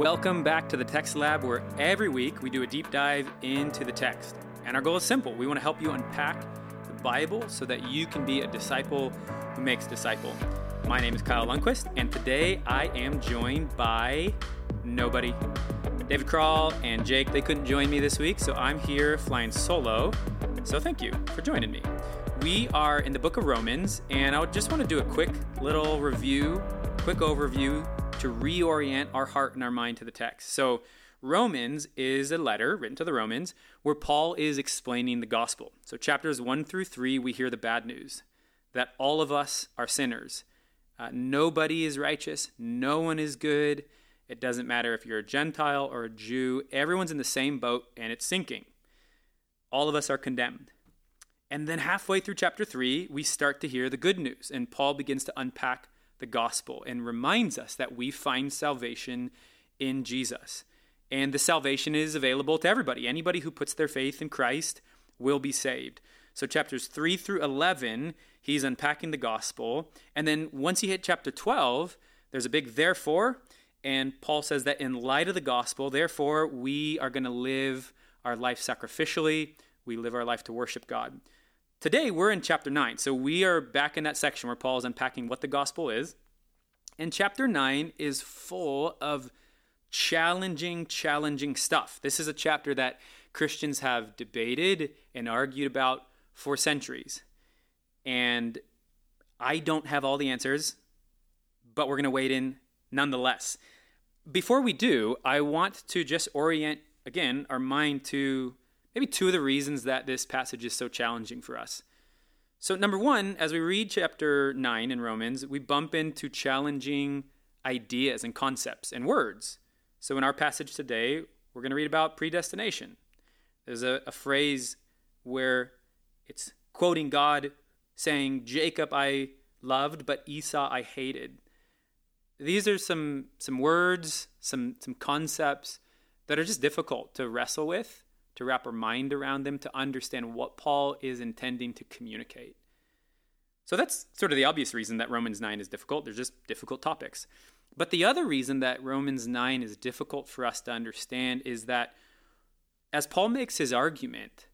Welcome back to the Text Lab, where every week we do a deep dive into the text. And our goal is simple we want to help you unpack the Bible so that you can be a disciple who makes disciple. My name is Kyle Lundquist, and today I am joined by nobody. David Crawl and Jake, they couldn't join me this week, so I'm here flying solo. So thank you for joining me. We are in the book of Romans, and I just want to do a quick little review, quick overview to reorient our heart and our mind to the text. So, Romans is a letter written to the Romans where Paul is explaining the gospel. So, chapters 1 through 3, we hear the bad news that all of us are sinners. Uh, nobody is righteous, no one is good. It doesn't matter if you're a Gentile or a Jew, everyone's in the same boat and it's sinking. All of us are condemned. And then halfway through chapter 3, we start to hear the good news, and Paul begins to unpack the gospel and reminds us that we find salvation in Jesus. And the salvation is available to everybody. Anybody who puts their faith in Christ will be saved. So, chapters 3 through 11, he's unpacking the gospel. And then once he hit chapter 12, there's a big therefore. And Paul says that in light of the gospel, therefore, we are going to live our life sacrificially. We live our life to worship God. Today, we're in chapter 9. So we are back in that section where Paul is unpacking what the gospel is. And chapter 9 is full of challenging, challenging stuff. This is a chapter that Christians have debated and argued about for centuries. And I don't have all the answers, but we're going to wade in nonetheless. Before we do, I want to just orient again our mind to maybe two of the reasons that this passage is so challenging for us. So, number one, as we read chapter 9 in Romans, we bump into challenging ideas and concepts and words. So, in our passage today, we're going to read about predestination. There's a, a phrase where it's quoting God saying, Jacob I loved, but Esau I hated. These are some, some words, some, some concepts that are just difficult to wrestle with to wrap our mind around them, to understand what Paul is intending to communicate. So that's sort of the obvious reason that Romans 9 is difficult. They're just difficult topics. But the other reason that Romans 9 is difficult for us to understand is that as Paul makes his argument,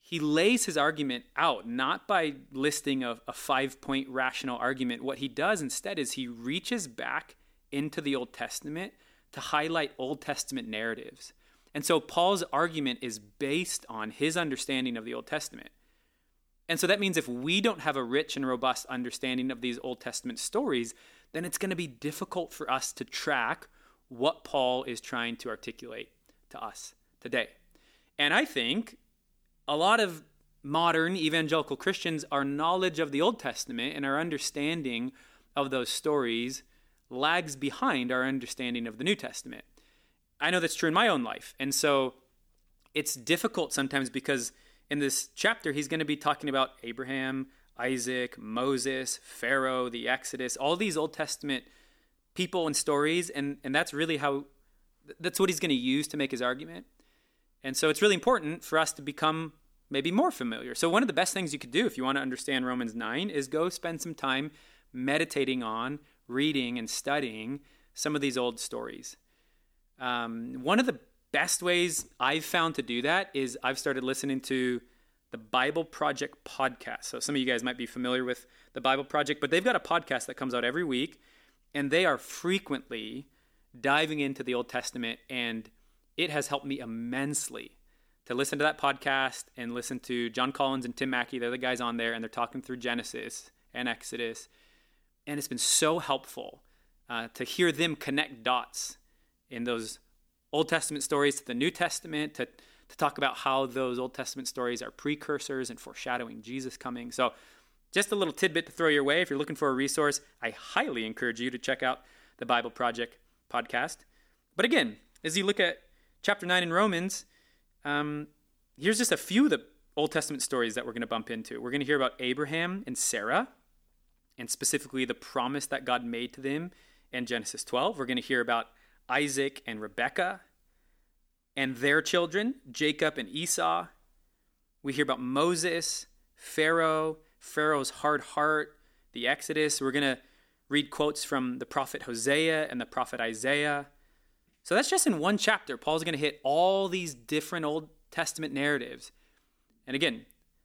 he lays his argument out not by listing a, a five point rational argument. What he does instead is he reaches back into the Old Testament to highlight Old Testament narratives. And so Paul's argument is based on his understanding of the Old Testament. And so that means if we don't have a rich and robust understanding of these Old Testament stories, then it's going to be difficult for us to track what Paul is trying to articulate to us today. And I think a lot of modern evangelical Christians, our knowledge of the Old Testament and our understanding of those stories lags behind our understanding of the New Testament. I know that's true in my own life. And so it's difficult sometimes because in this chapter, he's going to be talking about Abraham, Isaac, Moses, Pharaoh, the Exodus, all these Old Testament people and stories. And, and that's really how, that's what he's going to use to make his argument. And so it's really important for us to become maybe more familiar. So, one of the best things you could do if you want to understand Romans 9 is go spend some time meditating on, reading, and studying some of these old stories. Um, one of the best ways I've found to do that is I've started listening to the Bible Project podcast. So some of you guys might be familiar with the Bible Project, but they've got a podcast that comes out every week, and they are frequently diving into the Old Testament, and it has helped me immensely to listen to that podcast and listen to Jon Collins and Tim Mackie. They're the guys on there, and they're talking through Genesis and Exodus, and it's been so helpful uh, to hear them connect dots in those Old Testament stories to the New Testament to, to talk about how those Old Testament stories are precursors and foreshadowing Jesus coming. So, just a little tidbit to throw your way. If you're looking for a resource, I highly encourage you to check out the Bible Project podcast. But again, as you look at chapter 9 in Romans, um, here's just a few of the Old Testament stories that we're going to bump into. We're going to hear about Abraham and Sarah, and specifically the promise that God made to them in Genesis 12. We're going to hear about Isaac and Rebekah and their children, Jacob and Esau. We hear about Moses, Pharaoh, Pharaoh's hard heart, the Exodus. We're going to read quotes from the prophet Hosea and the prophet Isaiah. So that's just in one chapter. Paul's going to hit all these different Old Testament narratives. And again,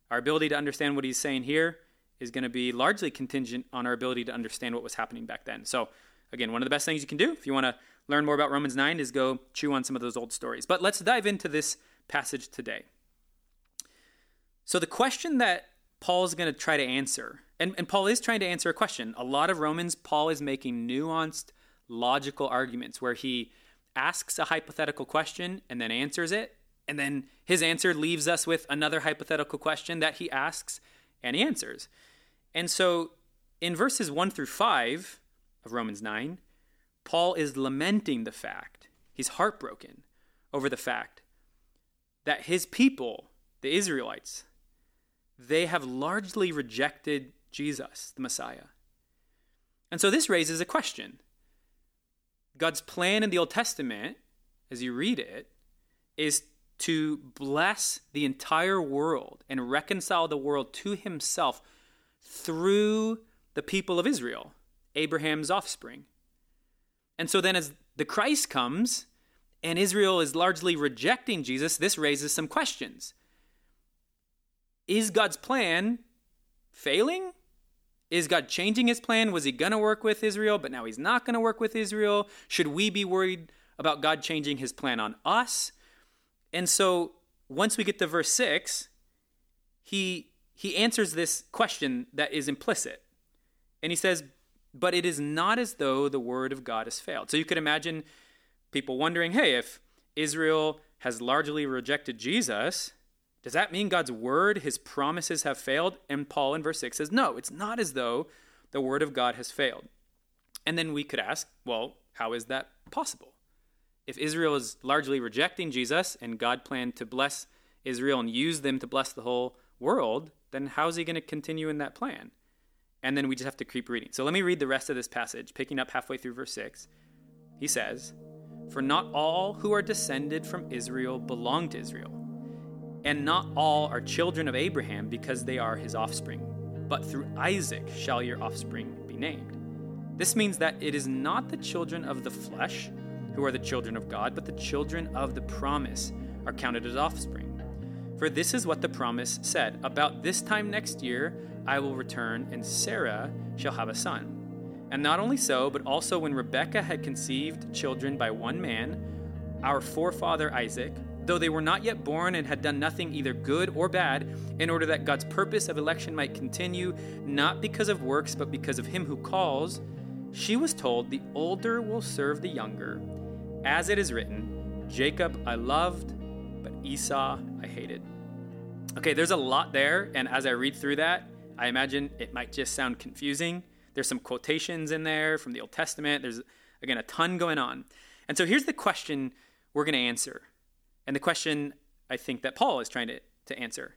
our ability to understand what he's saying here is going to be largely contingent on our ability to understand what was happening back then. So, again, one of the best things you can do if you want to learn more about Romans 9 is go chew on some of those old stories. But let's dive into this passage today. So, the question that Paul is going to try to answer, and, and Paul is trying to answer a question. A lot of Romans, Paul is making nuanced, logical arguments where he asks a hypothetical question and then answers it. And then his answer leaves us with another hypothetical question that he asks and he answers. And so in verses 1 through 5 of Romans 9, Paul is lamenting the fact, he's heartbroken over the fact that his people, the Israelites, they have largely rejected Jesus, the Messiah. And so this raises a question. God's plan in the Old Testament, as you read it, is to bless the entire world and reconcile the world to himself through the people of Israel, Abraham's offspring. And so then, as the Christ comes and Israel is largely rejecting Jesus, this raises some questions. Is God's plan failing? Is God changing his plan? Was he going to work with Israel, but now he's not going to work with Israel? Should we be worried about God changing his plan on us? And so once we get to verse 6, he he answers this question that is implicit. And he says, "But it is not as though the word of God has failed." So you could imagine people wondering, "Hey, if Israel has largely rejected Jesus, does that mean God's word, his promises have failed? And Paul in verse 6 says, no, it's not as though the word of God has failed. And then we could ask, well, how is that possible? If Israel is largely rejecting Jesus and God planned to bless Israel and use them to bless the whole world, then how's he going to continue in that plan? And then we just have to keep reading. So let me read the rest of this passage, picking up halfway through verse 6. He says, For not all who are descended from Israel belong to Israel and not all are children of Abraham because they are his offspring, but through Isaac shall your offspring be named. This means that it is not the children of the flesh who are the children of God, but the children of the promise are counted as offspring. For this is what the promise said About this time next year I will return, and Sarah shall have a son. And not only so, but also when Rebekah had conceived children by one man, our forefather Isaac, though they were not yet born and had done nothing either good or bad, in order that God's purpose of election might continue, not because of works, but because of him who calls, she was told, The older will serve the younger. As it is written, Jacob I loved, but Esau I hated. Okay, there's a lot there, and as I read through that, I imagine it might just sound confusing. There's some quotations in there from the Old Testament. There's, again, a ton going on. And so here's the question we're going to answer and the question I think that Paul is trying to, to answer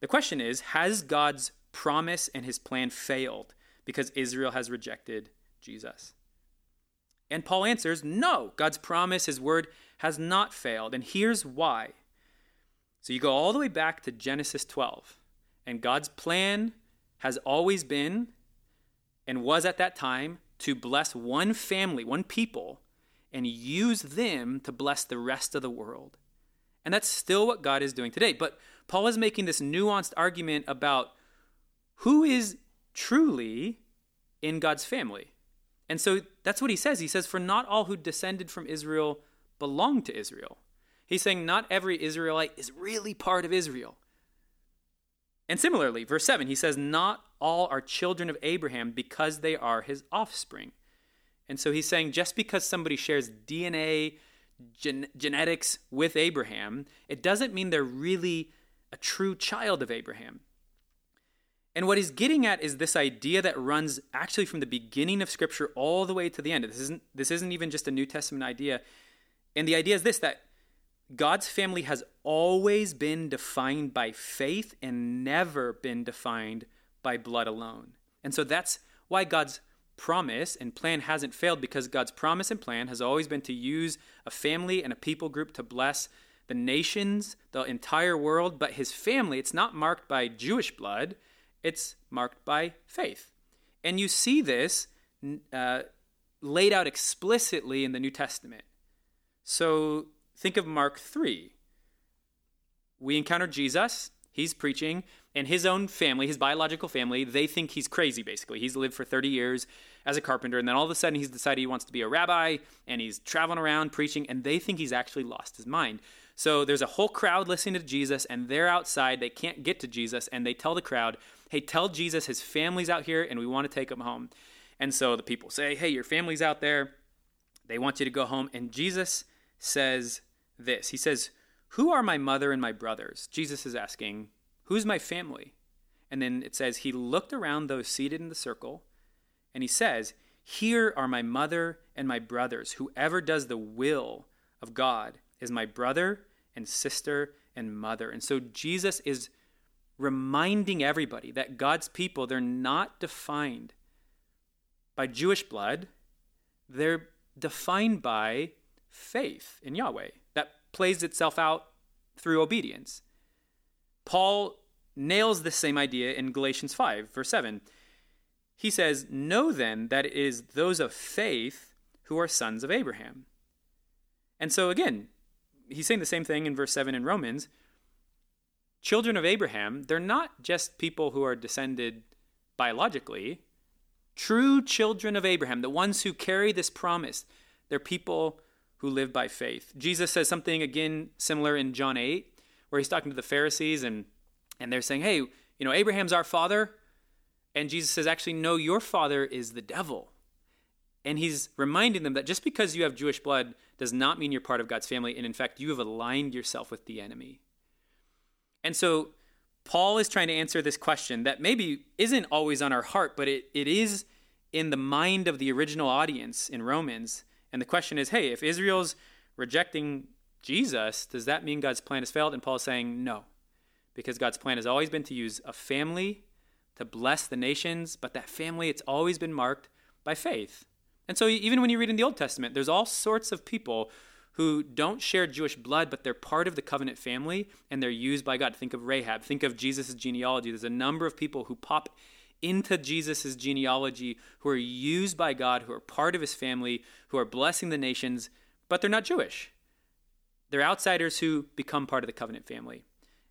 the question is Has God's promise and his plan failed because Israel has rejected Jesus? And Paul answers, No, God's promise, his word, has not failed. And here's why. So you go all the way back to Genesis 12, and God's plan has always been and was at that time to bless one family, one people, and use them to bless the rest of the world. And that's still what God is doing today. But Paul is making this nuanced argument about who is truly in God's family. And so that's what he says. He says, For not all who descended from Israel belong to Israel. He's saying not every Israelite is really part of Israel. And similarly, verse 7, he says, Not all are children of Abraham because they are his offspring. And so he's saying just because somebody shares DNA gen- genetics with Abraham, it doesn't mean they're really a true child of Abraham. And what he's getting at is this idea that runs actually from the beginning of Scripture all the way to the end. This isn't, this isn't even just a New Testament idea. And the idea is this that God's family has always been defined by faith and never been defined by blood alone. And so that's why God's promise and plan hasn't failed because God's promise and plan has always been to use a family and a people group to bless the nations, the entire world, but his family, it's not marked by Jewish blood, it's marked by faith. And you see this uh, laid out explicitly in the New Testament. So think of Mark 3. We encounter Jesus, he's preaching, and his own family, his biological family, they think he's crazy basically. He's lived for 30 years as a carpenter, and then all of a sudden he's decided he wants to be a rabbi, and he's traveling around preaching, and they think he's actually lost his mind. So there's a whole crowd listening to Jesus, and they're outside. They can't get to Jesus, and they tell the crowd, Hey, tell Jesus his family's out here, and we want to take him home. And so the people say, Hey, your family's out there. They want you to go home. And Jesus says this He says, Who are my mother and my brothers? Jesus is asking, Who's my family? And then it says, He looked around those seated in the circle, and he says, Here are my mother and my brothers. Whoever does the will of God is my brother and sister and mother. And so Jesus is reminding everybody that God's people, they're not defined by Jewish blood, they're defined by faith in Yahweh plays itself out through obedience. Paul nails the same idea in Galatians 5, verse 7. He says, Know then that it is those of faith who are sons of Abraham. And so again, he's saying the same thing in verse 7 in Romans. Children of Abraham, they're not just people who are descended biologically. True children of Abraham, the ones who carry this promise, they're people who live by faith. Jesus says something again similar in John 8, where he's talking to the Pharisees and and they're saying, hey, you know, Abraham's our father. And Jesus says, actually, no, your father is the devil. And he's reminding them that just because you have Jewish blood does not mean you're part of God's family. And in fact, you have aligned yourself with the enemy. And so Paul is trying to answer this question that maybe isn't always on our heart, but it, it is in the mind of the original audience in Romans. And the question is hey, if Israel's rejecting Jesus, does that mean God's plan has failed? And Paul's saying no because God's plan has always been to use a family to bless the nations, but that family, it's always been marked by faith. And so, even when you read in the Old Testament, there's all sorts of people who don't share Jewish blood, but they're part of the covenant family and they're used by God. Think of Rahab, think of Jesus' genealogy. There's a number of people who pop into Jesus' genealogy who are used by God, who are part of his family, who are blessing the nations, but they're not Jewish. They're outsiders who become part of the covenant family.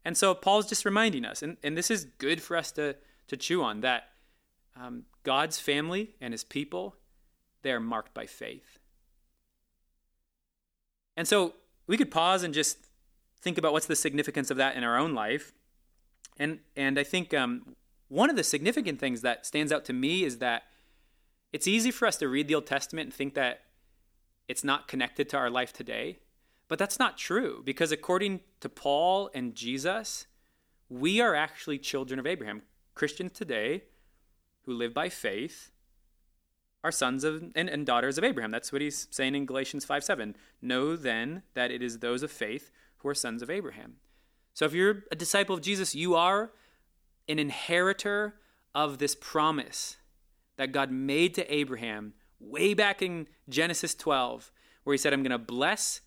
And so Paul's just reminding us, and, and this is good for us to, to chew on, that um, God's family and his people, they are marked by faith. And so we could pause and just think about what's the significance of that in our own life. And, and I think um, one of the significant things that stands out to me is that it's easy for us to read the Old Testament and think that it's not connected to our life today. But that's not true because according to Paul and Jesus, we are actually children of Abraham. Christians today who live by faith are sons of and, and daughters of Abraham. That's what he's saying in Galatians 5 7. Know then that it is those of faith who are sons of Abraham. So if you're a disciple of Jesus, you are an inheritor of this promise that God made to Abraham way back in Genesis 12, where he said, I'm going to bless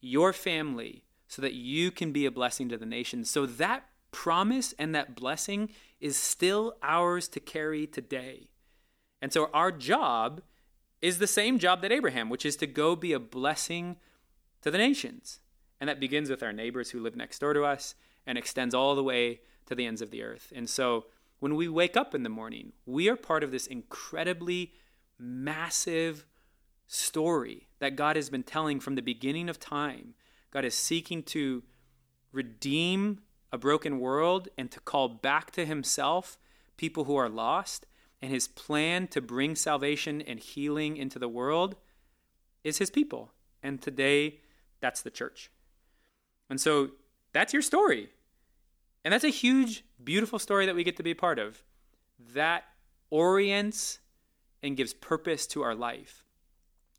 your family so that you can be a blessing to the nations. So that promise and that blessing is still ours to carry today. And so our job is the same job that Abraham, which is to go be a blessing to the nations. And that begins with our neighbors who live next door to us and extends all the way to the ends of the earth. And so when we wake up in the morning, we are part of this incredibly massive story that God has been telling from the beginning of time. God is seeking to redeem a broken world and to call back to himself people who are lost. And his plan to bring salvation and healing into the world is his people. And today, that's the church. And so that's your story. And that's a huge, beautiful story that we get to be part of. That orients and gives purpose to our life.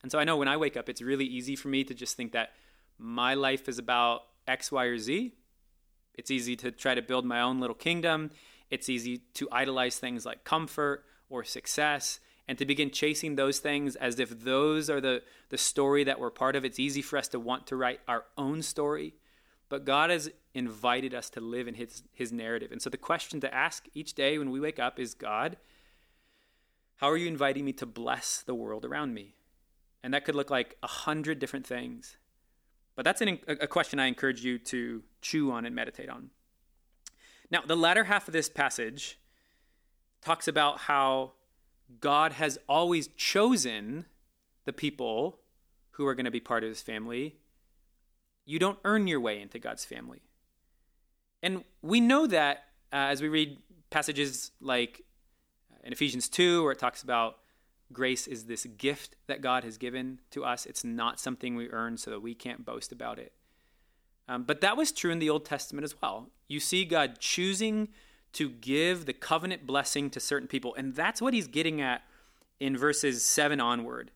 And so I know when I wake up, it's really easy for me to just think that my life is about X, Y, or Z. It's easy to try to build my own little kingdom. It's easy to idolize things like comfort or success and to begin chasing those things as if those are the, the story that we're part of. It's easy for us to want to write our own story. But God has invited us to live in his, his narrative. And so the question to ask each day when we wake up is God, how are you inviting me to bless the world around me? And that could look like a hundred different things. But that's an, a question I encourage you to chew on and meditate on. Now, the latter half of this passage talks about how God has always chosen the people who are going to be part of his family. You don't earn your way into God's family. And we know that uh, as we read passages like in Ephesians 2, where it talks about grace is this gift that God has given to us. It's not something we earn so that we can't boast about it. Um, but that was true in the Old Testament as well. You see God choosing to give the covenant blessing to certain people. And that's what he's getting at in verses 7 onward.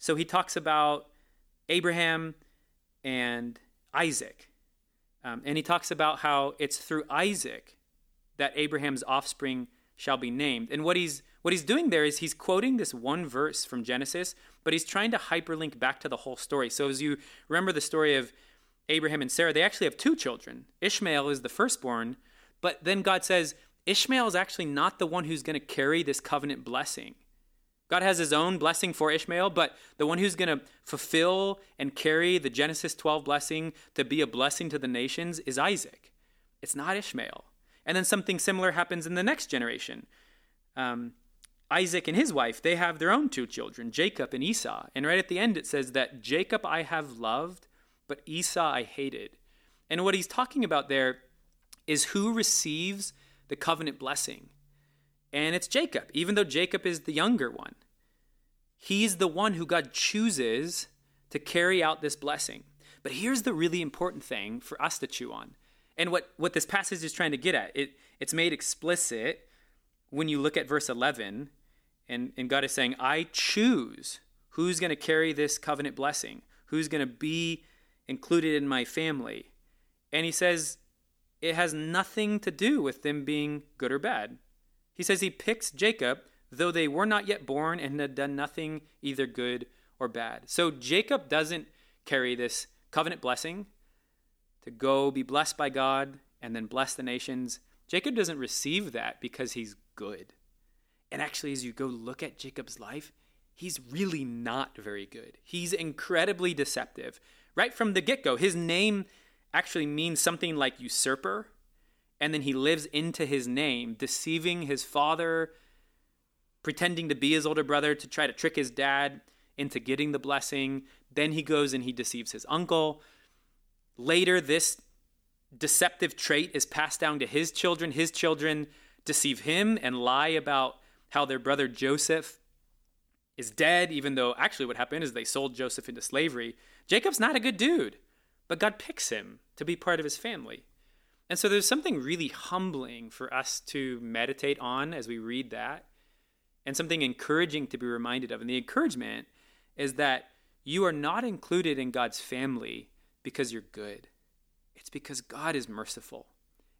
So he talks about Abraham and Isaac. Um, and he talks about how it's through Isaac that Abraham's offspring shall be named. And what he's what he's doing there is he's quoting this one verse from Genesis, but he's trying to hyperlink back to the whole story. So as you remember the story of Abraham and Sarah, they actually have two children. Ishmael is the firstborn, but then God says Ishmael is actually not the one who's going to carry this covenant blessing. God has his own blessing for Ishmael, but the one who's going to fulfill and carry the Genesis 12 blessing to be a blessing to the nations is Isaac. It's not Ishmael. And then something similar happens in the next generation. Um, Isaac and his wife, they have their own two children, Jacob and Esau. And right at the end, it says that Jacob I have loved, but Esau I hated. And what he's talking about there is who receives the covenant blessing. And it's Jacob, even though Jacob is the younger one. He's the one who God chooses to carry out this blessing. But here's the really important thing for us to chew on and what, what this passage is trying to get at, it, it's made explicit when you look at verse 11, and, and God is saying, I choose who's going to carry this covenant blessing, who's going to be included in my family. And he says, it has nothing to do with them being good or bad. He says he picks Jacob, though they were not yet born and had done nothing either good or bad. So Jacob doesn't carry this covenant blessing to go be blessed by God and then bless the nations. Jacob doesn't receive that because he's good. And actually, as you go look at Jacob's life, he's really not very good. He's incredibly deceptive. Right from the get go, his name actually means something like usurper. And then he lives into his name, deceiving his father, pretending to be his older brother to try to trick his dad into getting the blessing. Then he goes and he deceives his uncle. Later, this deceptive trait is passed down to his children. His children deceive him and lie about how their brother Joseph is dead, even though actually what happened is they sold Joseph into slavery. Jacob's not a good dude, but God picks him to be part of his family. And so there's something really humbling for us to meditate on as we read that, and something encouraging to be reminded of. And the encouragement is that you are not included in God's family because you're good. It's because God is merciful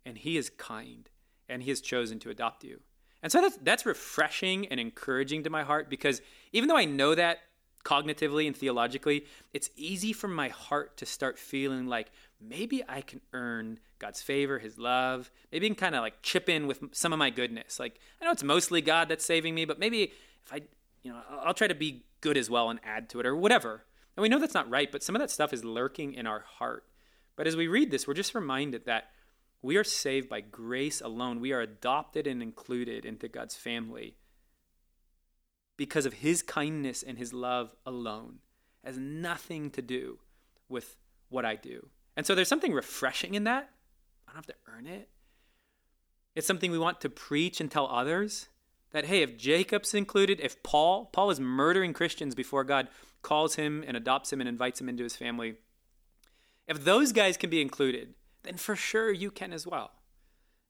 and He is kind and He has chosen to adopt you. And so that's, that's refreshing and encouraging to my heart because even though I know that cognitively and theologically, it's easy for my heart to start feeling like maybe I can earn God's favor, His love. Maybe I can kind of like chip in with some of my goodness. Like, I know it's mostly God that's saving me, but maybe if I, you know, I'll try to be good as well and add to it or whatever. And we know that's not right, but some of that stuff is lurking in our heart. But as we read this, we're just reminded that we are saved by grace alone. We are adopted and included into God's family because of his kindness and his love alone. It has nothing to do with what I do. And so there's something refreshing in that. I don't have to earn it. It's something we want to preach and tell others that hey, if Jacob's included, if Paul, Paul is murdering Christians before God, calls him and adopts him and invites him into his family. If those guys can be included, then for sure you can as well.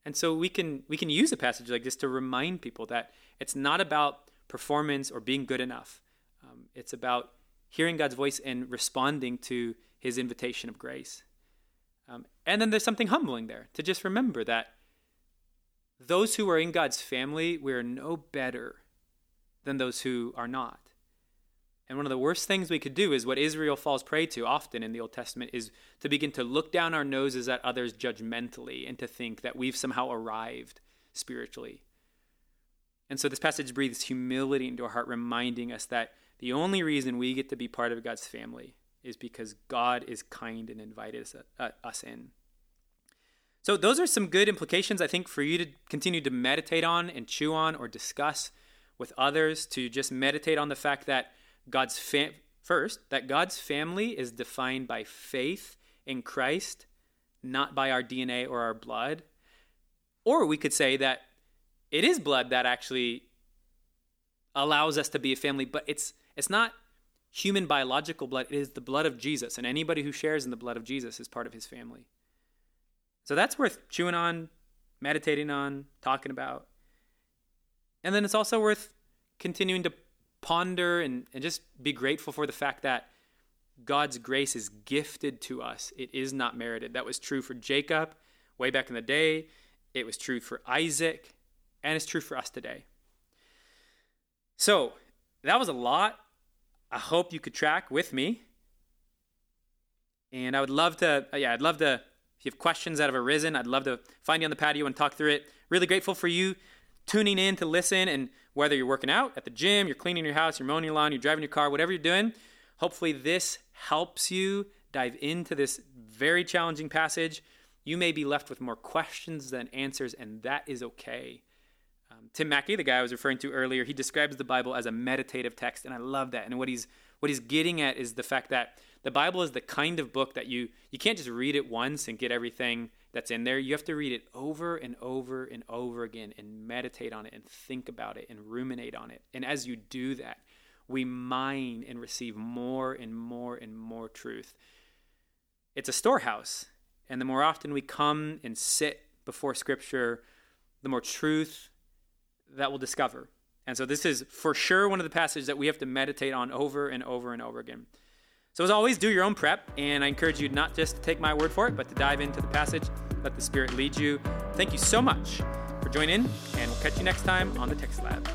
And so we can we can use a passage like this to remind people that it's not about performance or being good enough. Um, it's about hearing God's voice and responding to His invitation of grace. Um, and then there's something humbling there to just remember that those who are in God's family, we are no better than those who are not. And one of the worst things we could do is what Israel falls prey to often in the Old Testament is to begin to look down our noses at others judgmentally and to think that we've somehow arrived spiritually. And so this passage breathes humility into our heart, reminding us that the only reason we get to be part of God's family is because God is kind and invited us, uh, us in. So, those are some good implications, I think, for you to continue to meditate on and chew on or discuss with others, to just meditate on the fact that God's first, that God's family is defined by faith in Christ, not by our DNA or our blood. Or we could say that it is blood that actually allows us to be a family, but it's it's not human biological blood, it is the blood of Jesus. And anybody who shares in the blood of Jesus is part of his family. So that's worth chewing on, meditating on, talking about. And then it's also worth continuing to ponder and, and just be grateful for the fact that God's grace is gifted to us. It is not merited. That was true for Jacob way back in the day. It was true for Isaac, and it's true for us today. So that was a lot. I hope you could track with me. And I would love to, uh, yeah, I'd love to if you have questions that have arisen, I'd love to find you on the patio and talk through it. Really grateful for you tuning in to listen. And whether you're working out at the gym, you're cleaning your house, you're mowing your lawn, you're driving your car, whatever you're doing, hopefully this helps you dive into this very challenging passage. You may be left with more questions than answers, and that is okay. Tim Mackie, the guy I was referring to earlier, he describes the Bible as a meditative text, and I love that. And what he's what he's getting at is the fact that the Bible is the kind of book that you you can't just read it once and get everything that's in there. You have to read it over and over and over again and meditate on it and think about it and ruminate on it. And as you do that, we mine and receive more and more and more truth. It's a storehouse. And the more often we come and sit before Scripture, the more truth that we'll discover. And so, this is for sure one of the passages that we have to meditate on over and over and over again. So, as always, do your own prep, and I encourage you not just to take my word for it, but to dive into the passage, let the Spirit lead you. Thank you so much for joining in, and we'll catch you next time on the Text Lab.